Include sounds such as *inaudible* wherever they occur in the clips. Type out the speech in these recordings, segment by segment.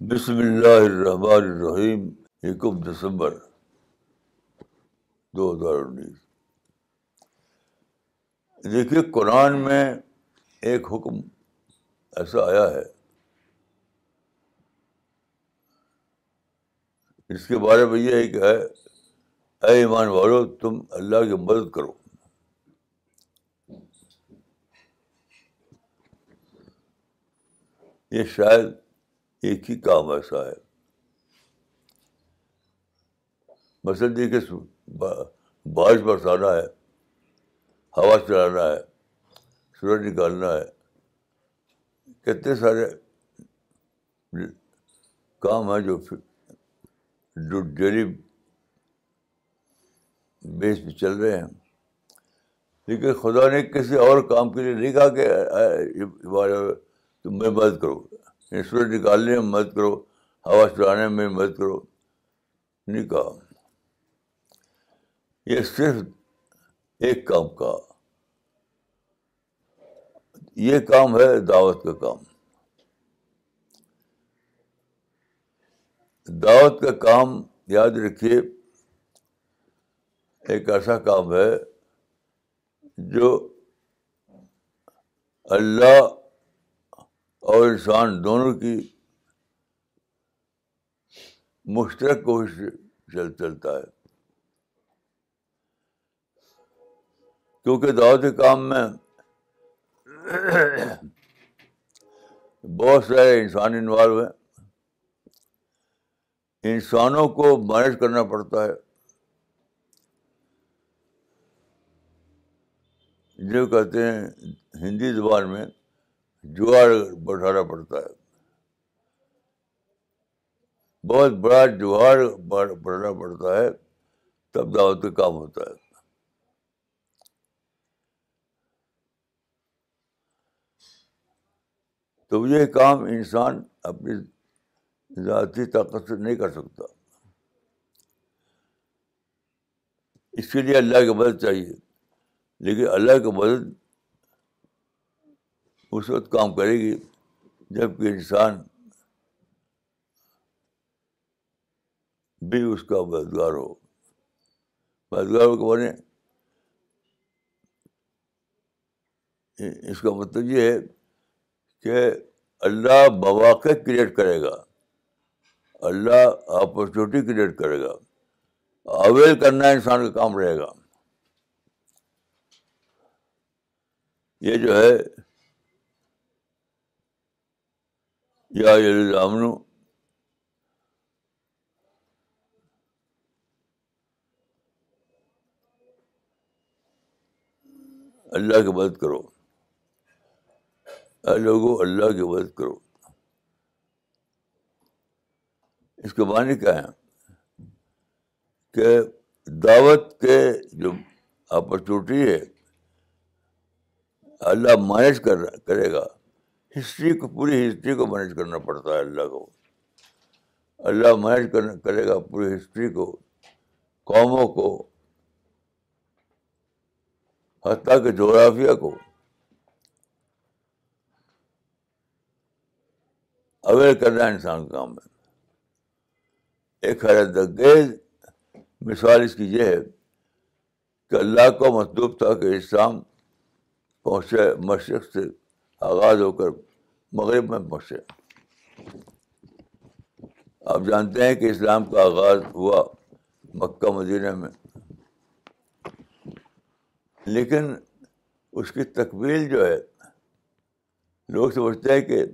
بسم اللہ الرحمن الرحیم یکم دسمبر دو ہزار انیس دیکھیے قرآن میں ایک حکم ایسا آیا ہے اس کے بارے میں یہ ہے کہ اے ایمان والو، تم اللہ کی مدد کرو۔ یہ شاید ایک ہی کام ایسا ہے۔ مثلاً دیکھیے بارش برسانا ہے، ہوا چلانا ہے، سورج نکالنا ہے۔ کتنے سارے کام ہیں جو جو ڈیلی بیس پہ چل رہے ہیں۔ لیکن خدا نے کسی اور کام کے لیے نہیں کہا کہ تم میں مدد کرو۔ یعنی سورج نکالنے میں مدد کرو، ہوا چلانے میں مدد کرو۔ نہیں کہا۔ یہ صرف ایک کام کا یہ کام ہے دعوت کا کام۔ دعوت کا کام، یاد رکھیے، ایک ایسا کام ہے جو اللہ اور انسان دونوں کی مشترک کوشش چل چلتا ہے۔ کیونکہ دعوت کام میں بہت سارے انسان انوالو ہیں۔ انسانوں کو مینج کرنا پڑتا ہے۔ جو کہتے ہیں ہندی زبان میں جوار بڑھانا پڑتا ہے۔ بہت بڑا جوہر بڑھنا پڑتا ہے، تب دعوت کا کام ہوتا ہے۔ تو یہ کام انسان اپنی ذاتی طاقت سے نہیں کر سکتا۔ اس کے لیے اللہ کی مدد چاہیے، لیکن اللہ کی مدد اس وقت کام کرے گی جبکہ انسان بھی اس کا مددگار ہو۔ مددگار کو بنے اس کا مطلب یہ ہے کہ اللہ مواقع کریٹ کرے گا۔ اللہ اپرچونیٹی کریٹ کرے گا۔ اویل کرنا انسان کا کام رہے گا۔ یہ جو ہے یا امن اللہ کی مدد کرو۔ لوگوں اللہ کی مدد کرو۔ اس کے معنی کیا ہے کہ دعوت کے جو اپرچونیٹی ہے، اللہ مینج کر کرے گا۔ ہسٹری کو پوری ہسٹری کو مینج کرنا پڑتا ہے اللہ کو۔ اللہ مینج کرے گا پوری ہسٹری کو، قوموں کو، حتیٰ کہ جغرافیہ کو۔ اویئر کرنا انسان کا کام ہے ایک حیرت انگیز مثال اس کی یہ ہے کہ اللہ کو مطلوب تھا کہ اسلام پہنچے مشرق سے آغاز ہو کر مغرب میں پہنچے۔ آپ جانتے ہیں کہ اسلام کا آغاز ہوا مکہ مدینہ میں۔ لیکن اس کی تکمیل جو ہے، لوگ سمجھتے ہیں کہ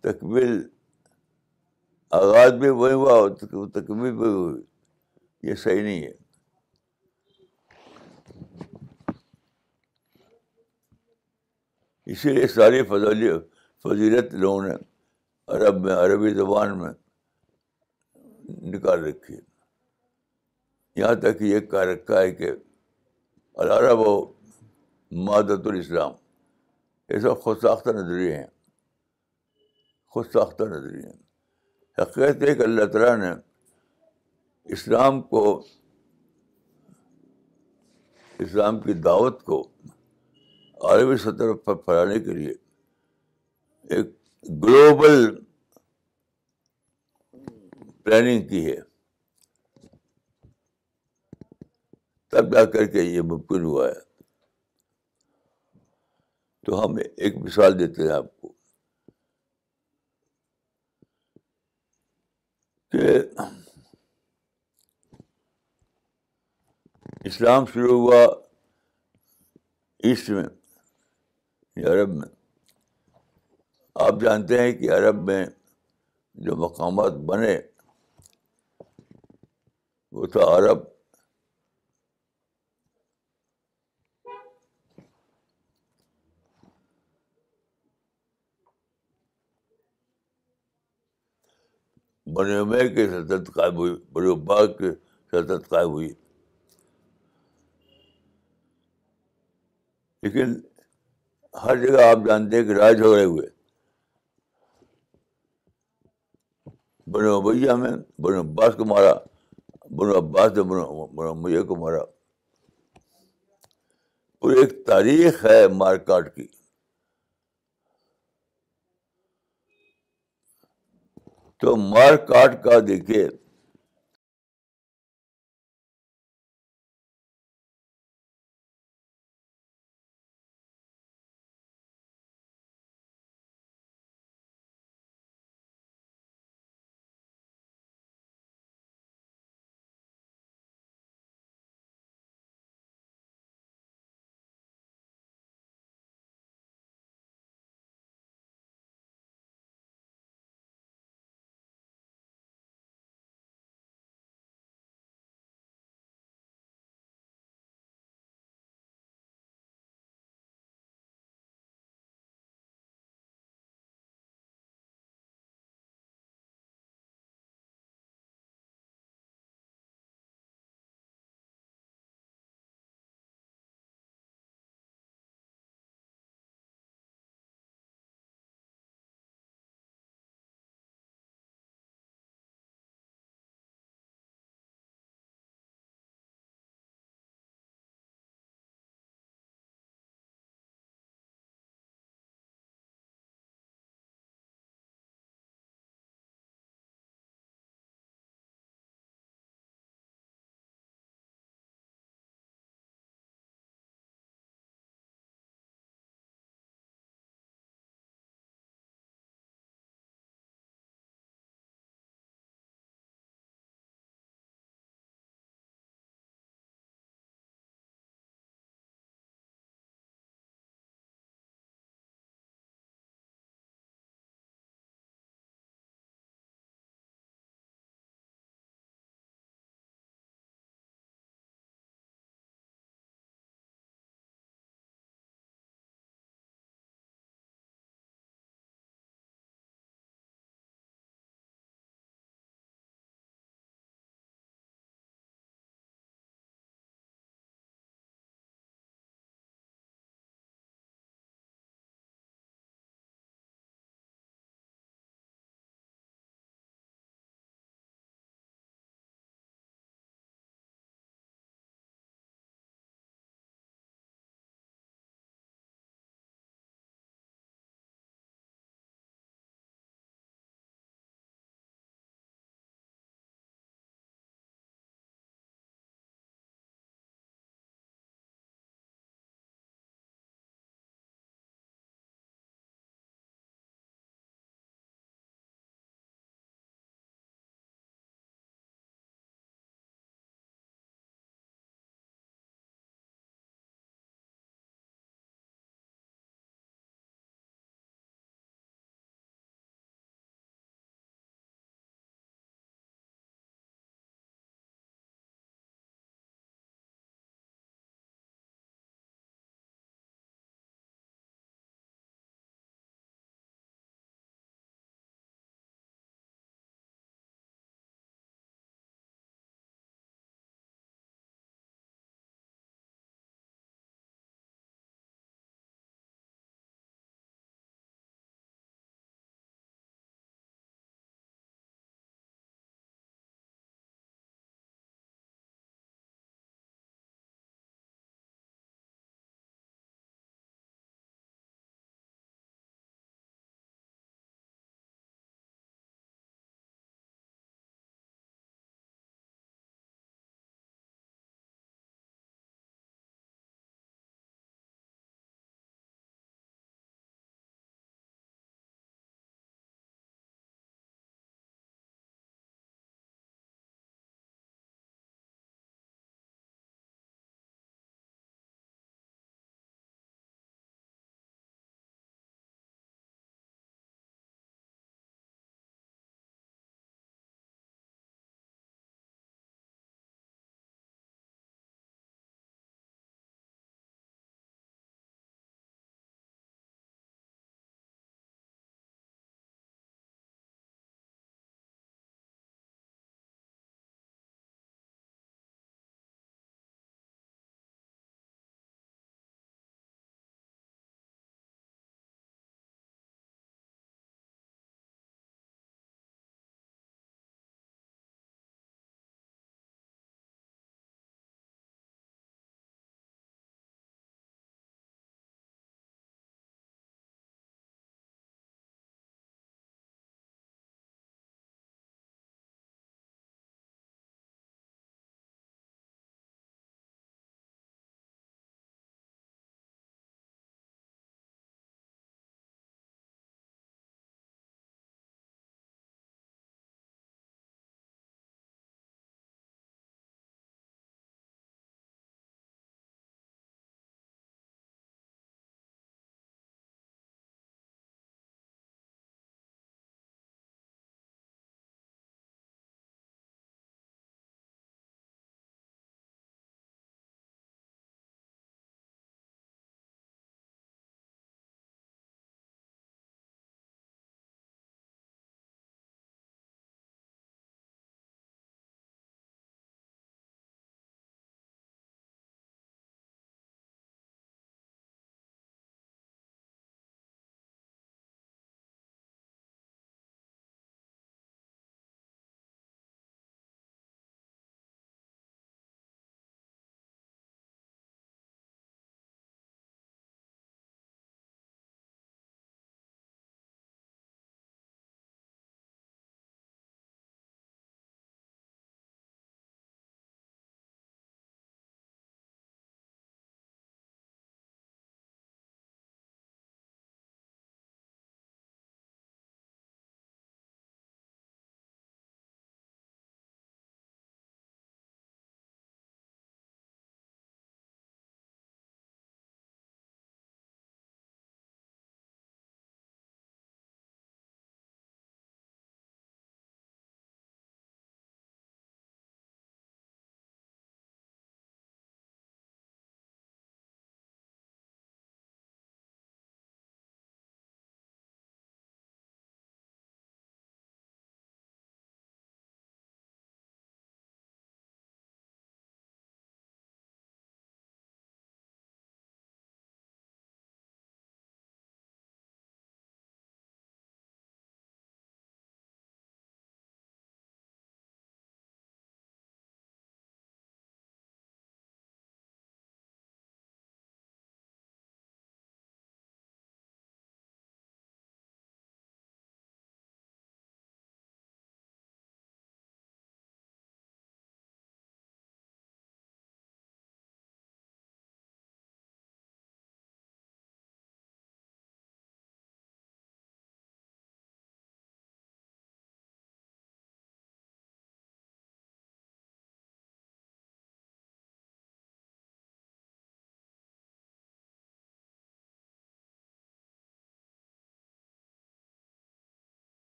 تکمیل آغاز بھی وہی ہوا اور تکمیل بھی ہوئی۔ یہ صحیح نہیں ہے۔ اسی لیے ساری فضلی فضیلت لوگوں نے عرب میں، عربی زبان میں نکال رکھی ہے۔ یہاں تک یہ کہہ رکھا ہے کہ العرب و مادت الاسلام، یہ سب خود ساختہ نظریے ہیں۔ خود ساختہ نظریے ہیں۔ حقیقت ہے کہ اللہ تعالیٰ نے اسلام کو، اسلام کی دعوت کو عالمی سطح پر پھیلانے کے لیے ایک گلوبل پلاننگ کی ہے۔ تب جا کر کے یہ ممکن ہوا ہے۔ تو ہم ایک مثال دیتے ہیں آپ کو کہ اسلام شروع ہوا ایسٹ میں عرب میں۔ آپ جانتے ہیں کہ عرب میں جو مقامات بنے، وہ تھا عرب۔ بنے میں کی سلطنت قائم ہوئی بڑے باغ کی سلطنت قائم ہوئی۔ لیکن ہر جگہ آپ جانتے ہیں کہ رائے جھگڑے ہوئے۔ بنو ابیا میں، بنو عباس کو مارا، بنو عباس نے بنو میاں کو مارا۔ پوری ایک تاریخ ہے مار کاٹ کی۔ تو مار کاٹ کا دیکھیے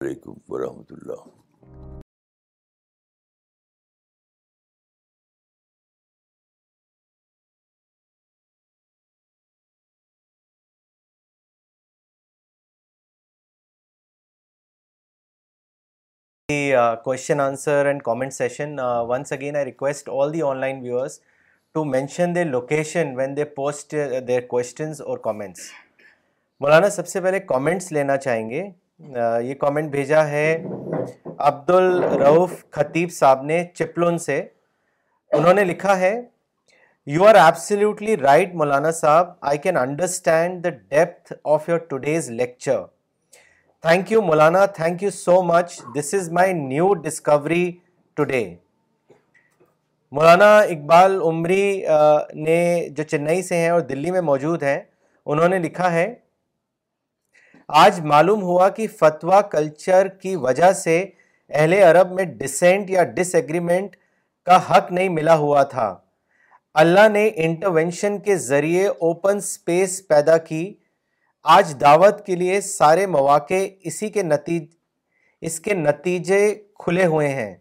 علیکم ورحمۃ اللہ۔ Question answer and comment session once again I request all the online viewers to mention the location when they post their questions اور کامنٹس مولانا سب سے پہلے کامنٹس لینا چاہیں گے یہ کامنٹ بھیجا ہے عبد الروف خطیب صاحب نے چپلون سے۔ انہوں نے لکھا ہے یو آر ایبسلیوٹلی رائٹ مولانا صاحب. I can understand the depth of your today's lecture thank you Maulana. Thank you so much this is my new discovery today مولانا اقبال عمری نے جو چنئی سے ہیں اور دلی میں موجود ہیں، انہوں نے لکھا ہے آج معلوم ہوا کہ فتویٰ کلچر کی وجہ سے اہل عرب میں ڈسینٹ یا ڈس ایگریمنٹ کا حق نہیں ملا ہوا تھا۔ اللہ نے انٹروینشن کے ذریعے اوپن سپیس پیدا کی۔ آج دعوت کے لیے سارے مواقع اسی کے نتیج اس کے نتیجے کھلے ہوئے ہیں۔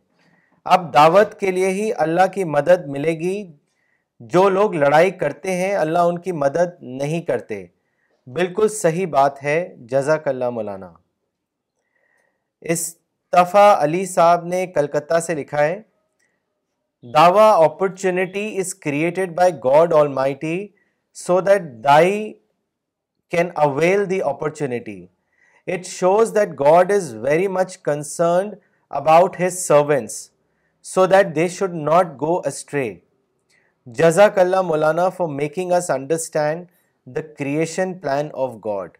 اب دعوت کے لیے ہی اللہ کی مدد ملے گی۔ جو لوگ لڑائی کرتے ہیں، اللہ ان کی مدد نہیں کرتے۔ بالکل صحیح بات ہے، جزاک اللہ مولانا۔ استفا علی صاحب نے کلکتہ سے لکھا ہے، دعوی opportunity is created by God almighty so that they can avail the opportunity it shows that God is very much concerned about his servants so that they should not go astray جزاک اللہ مولانا for making us understand the creation plan of God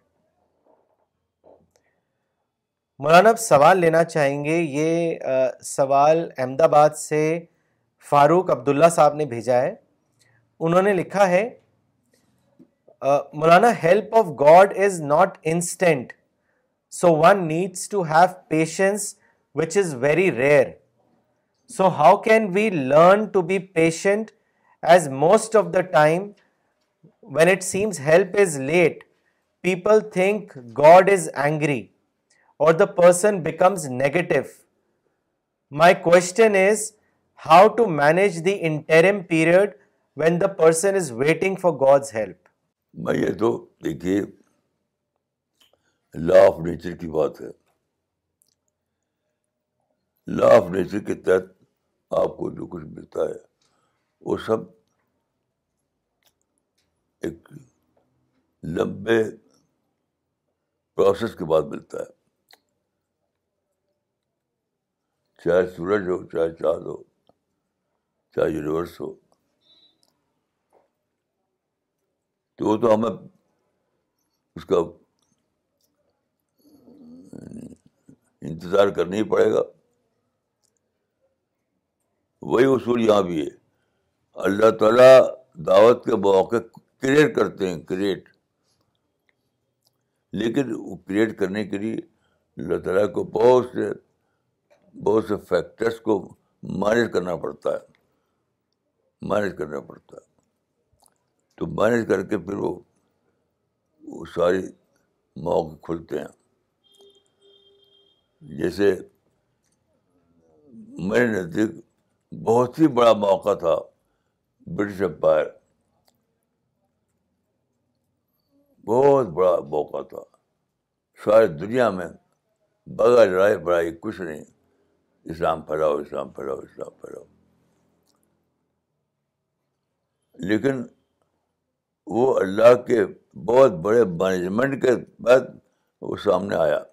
مولانا، اب سوال لینا چاہیں گے، یہ سوال احمد آباد سے فاروق عبداللہ صاحب نے بھیجا ہے۔ انہوں نے لکھا ہے مولانا help of God is not instant so one needs to have patience which is very rare so how can we learn to be patient as most of the time when it seems late people think God is angry اور یہ تو دیکھیے لف nature کی بات ہے لوگ جو کچھ ملتا ہے وہ سب ایک لمبے پروسیس کے بعد ملتا ہے۔ چاہے سورج ہو، چاہے چاند ہو، چاہے یونیورس ہو۔ تو وہ تو ہمیں اس کا انتظار کرنا ہی پڑے گا۔ وہی اصول یہاں بھی ہے۔ اللہ تعالیٰ دعوت کے مواقع کریٹ کرتے ہیں کریٹ لیکن وہ کریٹ کرنے کے لیے اللہ تعالیٰ کو بہت سے بہت سے فیکٹرس کو مینیج کرنا پڑتا ہے۔ مینیج کرنا پڑتا ہے۔ تو مینیج کر کے پھر وہ وہ ساری موقع کھلتے ہیں۔ جیسے میرے نزدیک بہت ہی بڑا موقع تھا برٹش امپائر۔ بہت بڑا موقع تھا۔ ساری دنیا میں بغیر لڑائی بڑائی کچھ نہیں۔ اسلام پھیلاؤ اسلام پھیلاؤ اسلام پھیلاؤ۔ لیکن وہ اللہ کے بہت بڑے مینجمنٹ کے بعد وہ سامنے آیا۔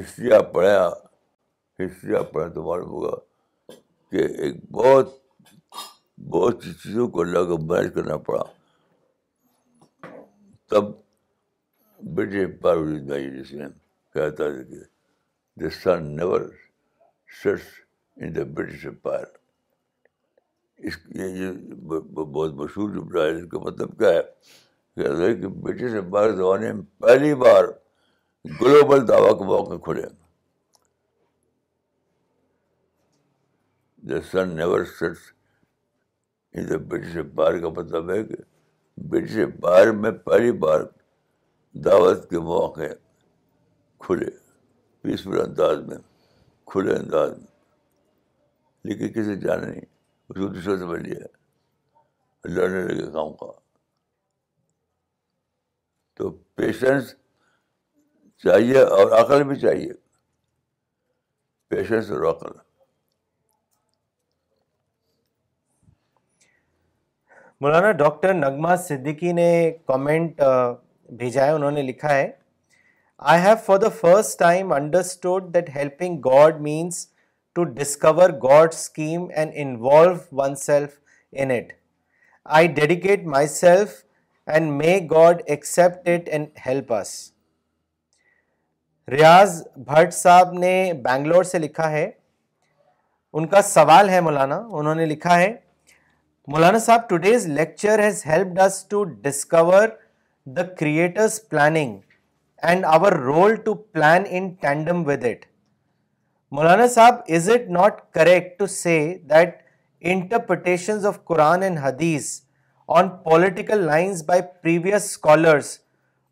ہسٹری آپ پڑھا ہسٹری آپ پڑھیں تو معلوم ہوگا کہ ایک بہت بہت سی چیزوں کو اللہ کو مینج کرنا پڑا۔ تب برٹش امپائر بھائی جس نے کہتا تھا کہ the sun never sets in the British Empire اس یہ بہت مشہور جملہ ہے، اس کا مطلب کیا ہے؟ کہتا ہے کہ برٹش امپائر زمانے میں پہلی بار گلوبل دعویٰ کے موقع کھلے۔ The sun never sets British Empire کا مطلب ہے کہ برٹش امپائر میں پہلی بار دعوت کے موقع کھلے، پیسفل انداز میں، کھلے انداز میں۔ لیکن کسی جانے نہیں اس کو دوسرے سے لیا۔ لڑنے لگے کام کا۔ تو پیشنس چاہیے اور عقل بھی چاہیے۔ پیشنس اور عقل۔ مولانا ڈاکٹر نغمہ صدیقی نے کامنٹ بھیجا ہے، انہوں نے لکھا ہے I have for the first time understood that helping God means to discover God scheme and involve oneself in it I dedicate myself and may God accept it and help us Riaz Bhat صاحب نے بینگلور سے لکھا ہے۔ ان کا سوال ہے مولانا، انہوں نے لکھا ہے مولانا صاحب today's lecture has helped us to discover the creator's planning and our role to plan in tandem with it مولانا صاحب is it not correct to see that interpretation of Quran and hadith on political lines by previous scholars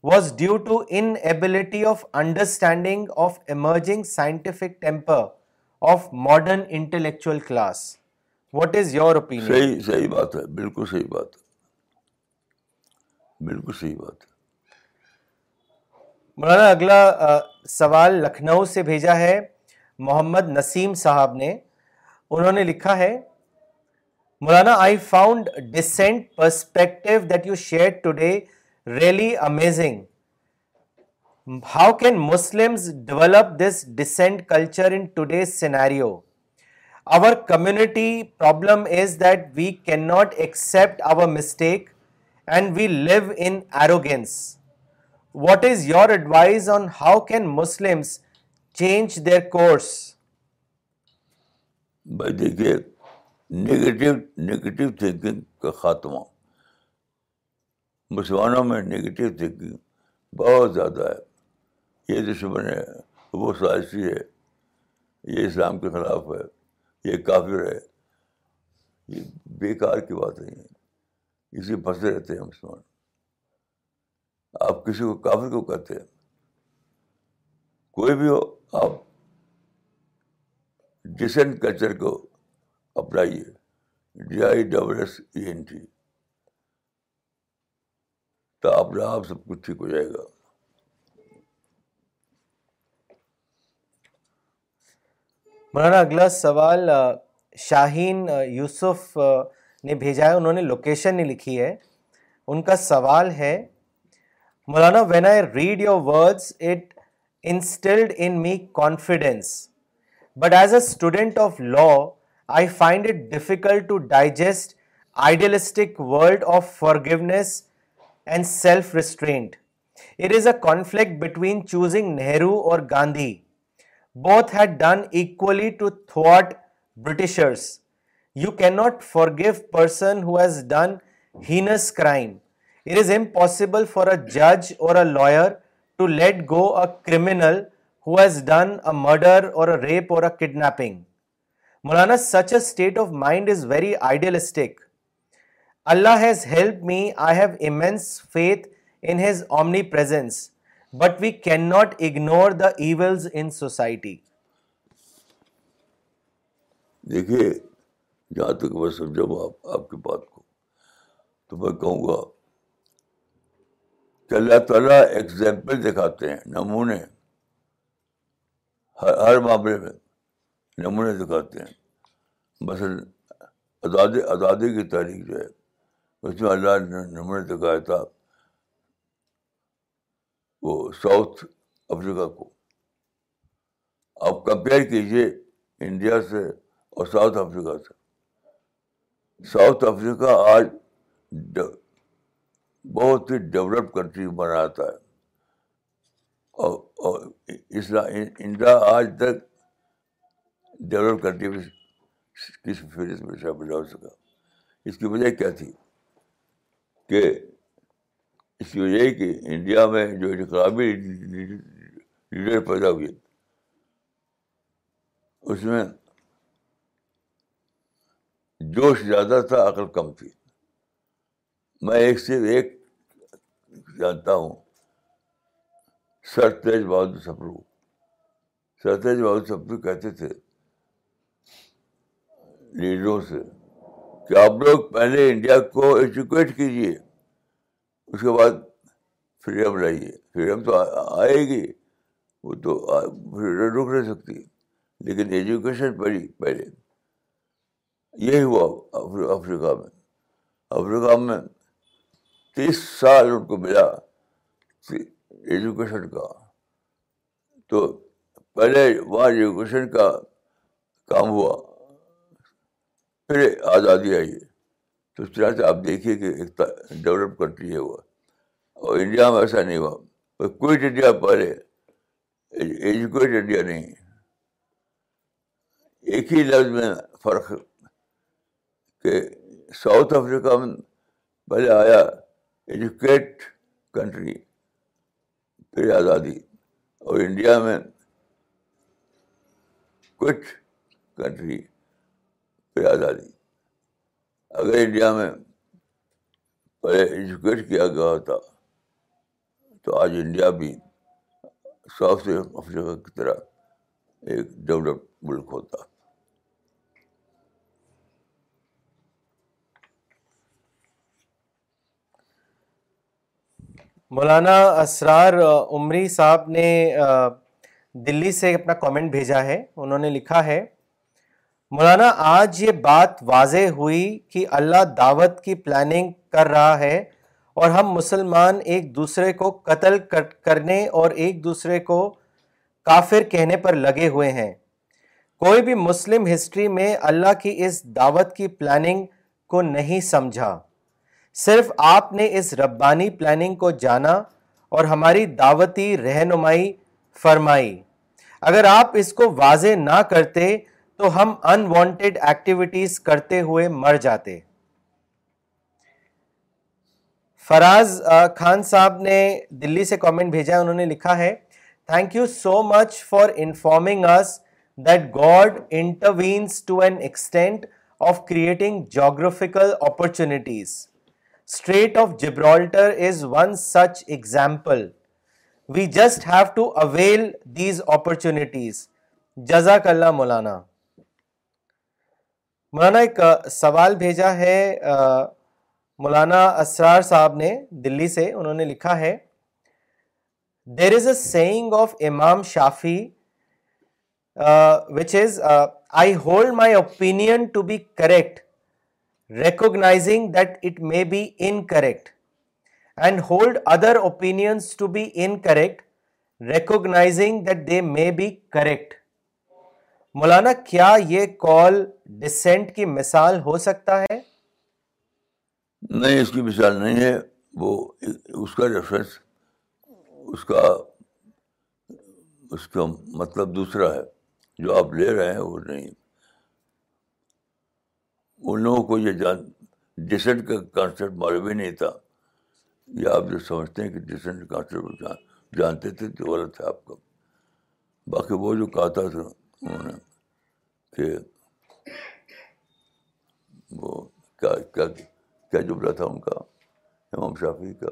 was due to inability of understanding of emerging scientific temper of modern intellectual class what is your opinion صحیح صحیح بات ہے بالکل صحیح بات ہے۔ بالکل صحیح بات ہے۔ مولانا اگلا سوال لکھنؤ سے بھیجا ہے محمد نسیم صاحب نے۔ انہوں نے لکھا ہے مولانا I found dissent perspective that you share today really amazing how can Muslim develop this dissent culture in today's scenario community problem is that we can not accept our mistake and we love انگینس what is your advice on how can Muslims change their course بھائی دیکھیے negative thinking کا خاتمہ۔ مسلمانوں میں negative thinking بہت زیادہ ہے۔ یہ دشمن ہے وہ سائشی ہے، یہ اسلام کے خلاف ہے۔ یہ کافر ہے۔ یہ بیکار کی بات نہیں ہے اسی پھنسے رہتے ہیں مسلمان۔ آپ کسی کو کافر کو کہتے ہیں۔ کوئی بھی ہو، آپ ڈسینٹ کلچر کو اپنائیے۔ D I double S E N T تو اپنے آپ سب کچھ ٹھیک ہو جائے گا۔ مولانا، اگلا سوال شاہین یوسف نے بھیجا ہے، انہوں نے لوکیشن نہیں لکھی ہے۔ ان کا سوال ہے، مولانا when I read your words it instilled in me confidence but as a student of law I find it difficult to digest idealistic world of forgiveness and self restraint it is a conflict between choosing Nehru اور Gandhi both had done equally to thwart Britishers. You cannot forgive person who has done heinous crime. It is impossible for a judge or a lawyer to let go a criminal who has done a murder or a rape or a kidnapping. Maulana, such a state of mind is very idealistic. Allah has helped me. I have immense faith in His omnipresence. But we can not ignore the evils in society دیکھیے، جہاں تک میں سمجھوں آپ آپ کی بات کو، تو میں کہوں گا، کہ اللہ تعالیٰ ایگزامپل دکھاتے ہیں، نمونے، ہر ہر معاملے میں نمونے دکھاتے ہیں۔ مثلاً، آزادی آزادی کی تاریخ جو ہے، اس میں اللہ نے نمونے دکھایا تھا۔ وہ ساؤتھ افریقہ کو۔ آپ کمپیئر کیجیے انڈیا سے اور ساؤتھ افریقہ سے۔ ساؤتھ افریقہ آج بہت ہی ڈیولپ کنٹری بنا آتا ہے۔ اور انڈیا آج تک ڈیولپ کنٹری میں کس فہرست میں شامل ہو سکا۔ اس کی وجہ کیا تھی کہ اس کی وجہ کہ انڈیا میں جو انقلابی لیڈر پیدا ہوئے اس میں جوش زیادہ تھا، عقل کم تھی۔ میں ایک سے ایک جانتا ہوں، سر تیج بہادر سپرو سر تیج بہادر سپرو کہتے تھے لیڈروں سے کہ آپ لوگ پہلے انڈیا کو ایجوکیٹ کیجیے اس کے بعد فریڈم لائیے فریڈم تو آئے گی وہ تو رک نہیں سکتی۔ لیکن ایجوکیشن پڑھی پہلے۔ یہی ہوا افریقہ میں۔ افریقہ میں تیس سال ان کو ملا ایجوکیشن کا۔ تو پہلے وہاں ایجوکیشن کا کام ہوا۔ پھر آزادی آئی۔ تو اس طرح سے آپ دیکھیے کہ ایک ڈیولپ کنٹری ہے وہ۔ اور انڈیا میں ایسا نہیں ہوا۔ کوئٹ انڈیا پہلے ایجوکیٹ انڈیا نہیں۔ ایک ہی لفظ میں فرق کہ ساؤتھ افریقہ میں پہلے آیا ایجوکیٹ کنٹری پھر آزادی۔ اور انڈیا میں کچھ کنٹری پھر آزادی۔ اگر انڈیا میں پہلے ایجوکیٹ کیا گیا ہوتا، تو آج انڈیا بھی ساؤتھ افریقہ کی طرح ایک ڈیولپ ملک ہوتا۔ مولانا اسرار عمری صاحب نے دلی سے اپنا کامنٹ بھیجا ہے۔ انہوں نے لکھا ہے مولانا، آج یہ بات واضح ہوئی کہ اللہ دعوت کی پلاننگ کر رہا ہے اور ہم مسلمان ایک دوسرے کو قتل کرنے اور ایک دوسرے کو کافر کہنے پر لگے ہوئے ہیں۔ کوئی بھی مسلم ہسٹری میں اللہ کی اس دعوت کی پلاننگ کو نہیں سمجھا۔ صرف آپ نے اس ربانی پلاننگ کو جانا اور ہماری دعوتی رہنمائی فرمائی۔ اگر آپ اس کو واضح نہ کرتے تو ہم انوانٹیڈ ایکٹیویٹیز کرتے ہوئے مر جاتے۔ فراز خان صاحب نے دلی سے کامنٹ بھیجا انہوں نے لکھا ہے thank you so much for informing us that God intervenes to an extent of creating geographical opportunities strait of Gibraltar is one such example we just have to avail these opportunities جزاک اللہ مولانا۔ مولانا ایک سوال بھیجا ہے مولانا اسرار صاحب نے دلی سے، انہوں نے لکھا ہے there is a saying of Imam Shafi which is I hold my opinion to be correct recognizing that it may be incorrect and hold other opinions to be incorrect recognizing that they may be correct مولانا، کیا یہ کال descent کی مثال ہو سکتا ہے؟ نہیں، اس کی مثال نہیں ہے۔ وہ اس کا ریفرنس اس کا اس کا مطلب دوسرا ہے۔ جو آپ لے رہے ہیں، وہ نہیں۔ ان لوگوں کو یہ جان ڈسنٹ کا کانسیپٹ معلوم ہی نہیں تھا۔ یہ آپ جو سمجھتے ہیں کہ ڈسنٹ کانسیپٹ جانتے تھے تو غلط ہے آپ کا۔ باقی وہ جو کہا تھا انہوں نے کہ وہ کیا کیا کیا جملہ تھا ان کا؟ امام شافی کا۔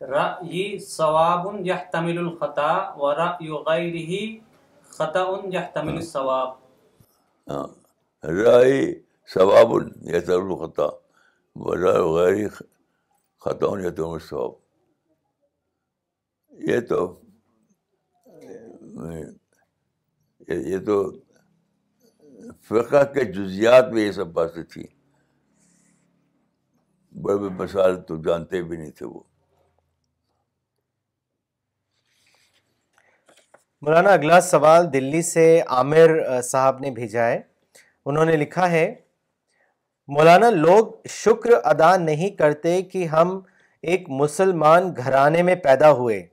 رأی ثواب یحتمل الخطا و رأی غیرہ خطا یحتمل الثواب۔ ہاں۔ رأی ثواب یحتمل الخطا و رأی غیرہ خطا یحتمل الثواب۔ یہ تو یہ تو فقہ کے جزیات میں یہ سب باتیں تھیں۔ بڑے بڑے مسائل تو جانتے بھی نہیں تھے وہ۔ مولانا، اگلا سوال دلی سے عامر صاحب نے بھیجا ہے۔ انہوں نے لکھا ہے، مولانا، لوگ شکر ادا نہیں کرتے کہ ہم ایک مسلمان گھرانے میں پیدا ہوئے۔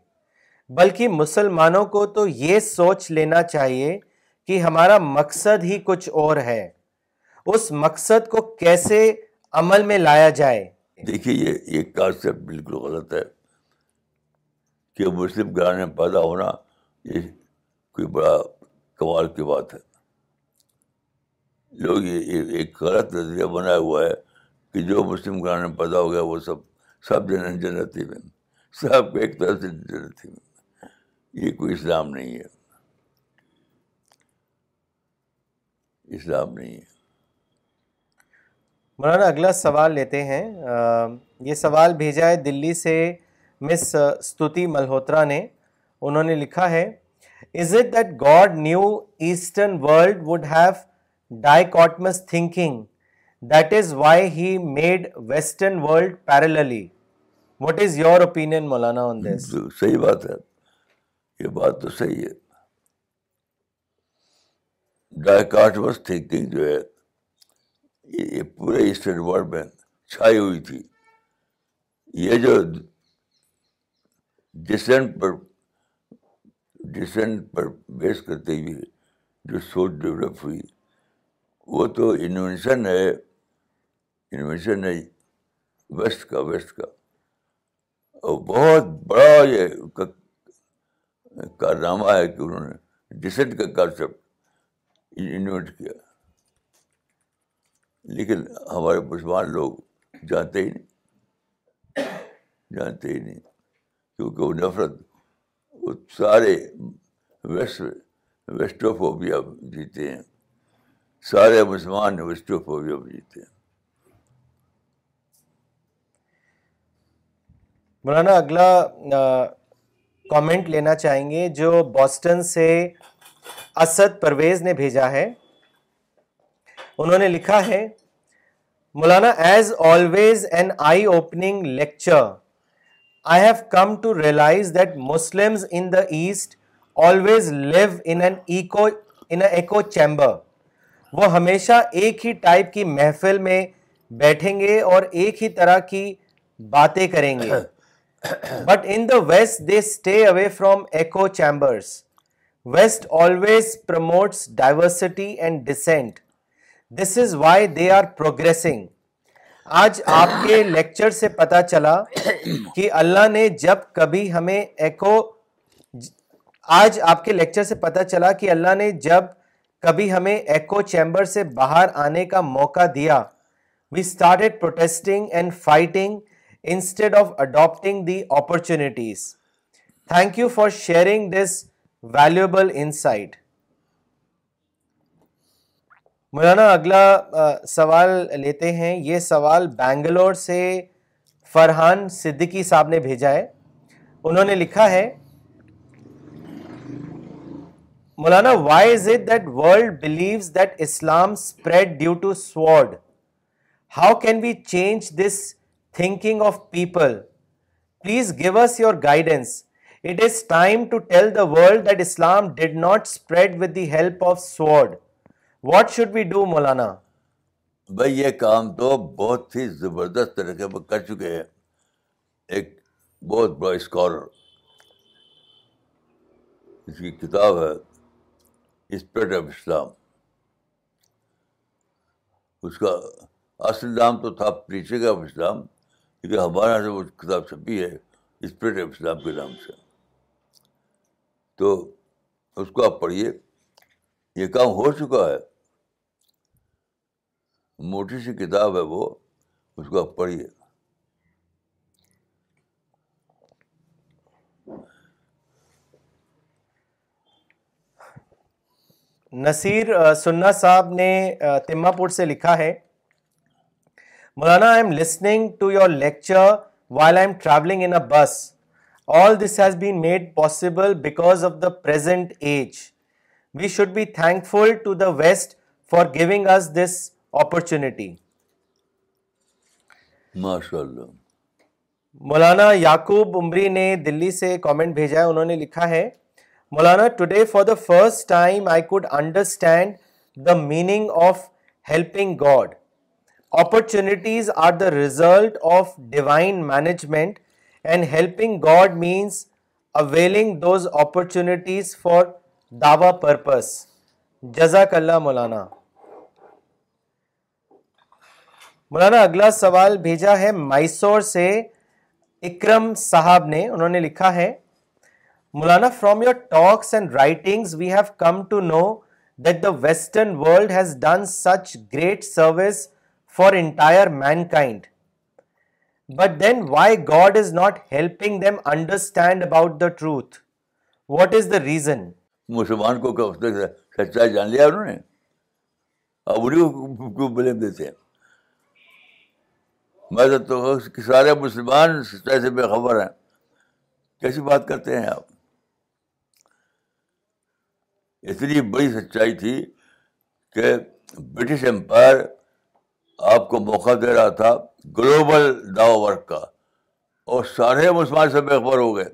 بلکہ مسلمانوں کو تو یہ سوچ لینا چاہیے کہ ہمارا مقصد ہی کچھ اور ہے۔ اس مقصد کو کیسے عمل میں لایا جائے؟ دیکھیے، یہ یہ کانسیپٹ بالکل غلط ہے کہ مسلم گھرانے میں پیدا ہونا یہ کوئی بڑا کمال کی بات ہے۔ لوگ یہ ایک غلط نظریہ بنایا ہوا ہے کہ جو مسلم گھرانے میں پیدا ہو گیا وہ سب سب جن جنتی میں، سب ایک طرح سے جنتی میں۔ یہ کوئی اسلام نہیں ہے۔ اسلام نہیں ہے۔ مولانا اگلا سوال لیتے ہیں۔ آ، یہ سوال بھیجا ہے دلی سے مس ستوتی ملہوترا نے۔ انہوں نے لکھا ہے is it that God knew eastern world would have dichotomous thinking that is why he made western world parallelly what is your opinion Maulana on دس صحیح بات ہے۔ یہ بات تو صحیح ہے۔ ڈائیکاٹمس تھنکنگ جو ہے، یہ پورے ایسٹرن ورلڈ میں چھائی ہوئی تھی۔ یہ جو ڈسینٹ پر ڈسینٹ پر بیس کرتے ہوئے جو سوچ ڈیولپ ہوئی، وہ تو انوینشن ہے انوینشن ہے ویسٹ کا ویسٹ کا۔ اور بہت بڑا یہ کارنامہ ہے کہ انہوں نے ڈسینٹ کا کانسیپٹ انوینٹ کیا۔ لیکن ہمارے مسلمان لوگ جانتے ہی نہیں۔ جانتے ہی نہیں۔ کیونکہ وہ نفرت، وہ سارے ویسٹ ویسٹوفوبیا جیتے ہیں۔ سارے مسلمان ویسٹوفوبیا جیتے ہیں۔ مولانا، اگلا کامنٹ لینا چاہیں گے جو بوسٹن سے اسد پرویز نے بھیجا ہے۔ انہوں نے لکھا ہے، مولانا as always an eye opening lecture I have come to realize that Muslims in the east always live in an echo in echo chamber وہ ہمیشہ ایک ہی ٹائپ کی محفل میں بیٹھیں گے اور ایک ہی طرح کی باتیں کریں گے۔ But in the west they stay away from echo chambers west always promotes diversity and dissent this is why they are progressing آج آپ کے لیکچر *coughs* سے پتا چلا کہ اللہ نے جب کبھی ہمیں ایکو آج آپ کے لیکچر سے پتا چلا کہ اللہ نے جب کبھی ہمیں ایکو چیمبر سے باہر آنے کا موقع دیا. We started protesting and fighting instead of adapting the opportunities thank you for sharing this valuable insight مولانا اگلا سوال لیتے ہیں یہ سوال بینگلور سے فرحان صدیقی صاحب نے بھیجا ہے انہوں نے لکھا ہے مولانا why is it that world believes that Islam spread due to sword how can we change this thinking of people please give us your guidance it is time to tell the world that Islam did not spread with the help of sword what should we do مولانا بھائی یہ کام تو بہت ہی زبردست طریقے پر کر چکے ہیں۔ ایک بہت بڑا اسکالر اس کی کتاب ہے اسپرٹ آف اسلام۔ اس کا اصل نام تو تھا پریچنگ آف اسلام۔ لیکن ہمارے یہاں سے وہ کتاب چھپی ہے اسپرٹ آف اسلام کے نام سے۔ تو اس کو آپ پڑھیے۔ یہ کام ہو چکا ہے۔ موٹی سی کتاب ہے وہ، اس کو آپ پڑھیے۔ نصیر سننا صاحب نے تما پور سے لکھا ہے۔ مولانا I am listening to your lecture while I am travelling in a bus all this has been made possible because of the present age we should be thankful to the west for giving us this opportunity ماشاء اللہ مولانا یعقوب عمری نے دلی سے comment بھیجا ہے انہوں نے لکھا ہے مولانا today for the first time I could understand the meaning of helping God opportunities are the result of divine management and helping God means availing those opportunities for دعوی پرپز جزاک اللہ مولانا مولانا اگلا سوال بھیجا ہے میسور سے اکرم صاحب نے انہوں نے لکھا ہے Maulana from your talks and writings we have come to know that the western world has done such great service for entire mankind but then why God is not helping them understand about the truth what is the reason مسلمان کو کیا اس نے سچائی جان لیا انہوں نے؟ اب انہیں کو بلیم دیتے ہیں؟ میں تو کہ سارے مسلمان سچائی سے بے خبر ہیں۔ کیسی بات کرتے ہیں آپ؟ اتنی بڑی سچائی تھی کہ برٹش امپائر آپ کو موقع دے رہا تھا گلوبل داو ورک کا۔ اور سارے مسلمان سے بے خبر ہو گئے۔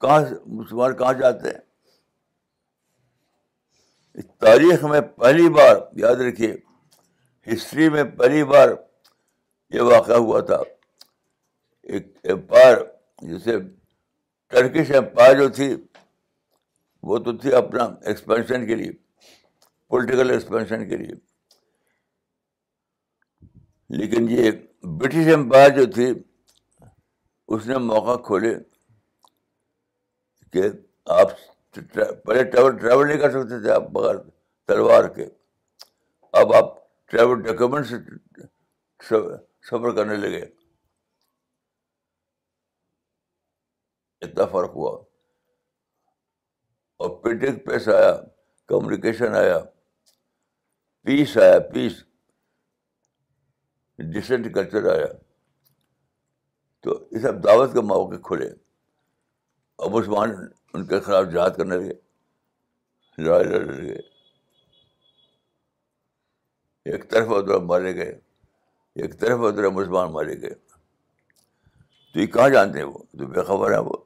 کہاں مسلمان کہاں جاتے ہیں؟ تاریخ میں پہلی بار، یاد رکھیے، ہسٹری میں پہلی بار یہ واقعہ ہوا تھا۔ ایک امپائر جیسے ٹرکش امپائر جو تھی، وہ تو تھی اپنا ایکسپینشن کے لیے، پولیٹیکل ایکسپینشن کے لیے۔ لیکن یہ برٹش امپائر جو تھی، اس نے موقع کھولے کہ آپ پہلے ٹریول ٹریول نہیں کر سکتے تھے آپ بغیر تلوار کے۔ اب آپ ٹریول ڈاکومنٹ سے سفر کرنے لگے۔ اتنا فرق ہوا۔ اور پرنٹنگ پریس آیا، کمیونیکیشن آیا، پیس آیا، پیس۔ ڈسنٹ کلچر آیا۔ تو یہ سب دعوت کے موقع کھلے۔ اور مسلمان ان کے خلاف جہاد کرنے لگے۔ لڑائی لڑنے لگے ایک طرف ادھر مارے گئے۔ ایک طرف ادھر مسلمان مارے گئے۔ تو یہ کہاں جانتے ہیں وہ؟ تو بے خبر ہے وہ۔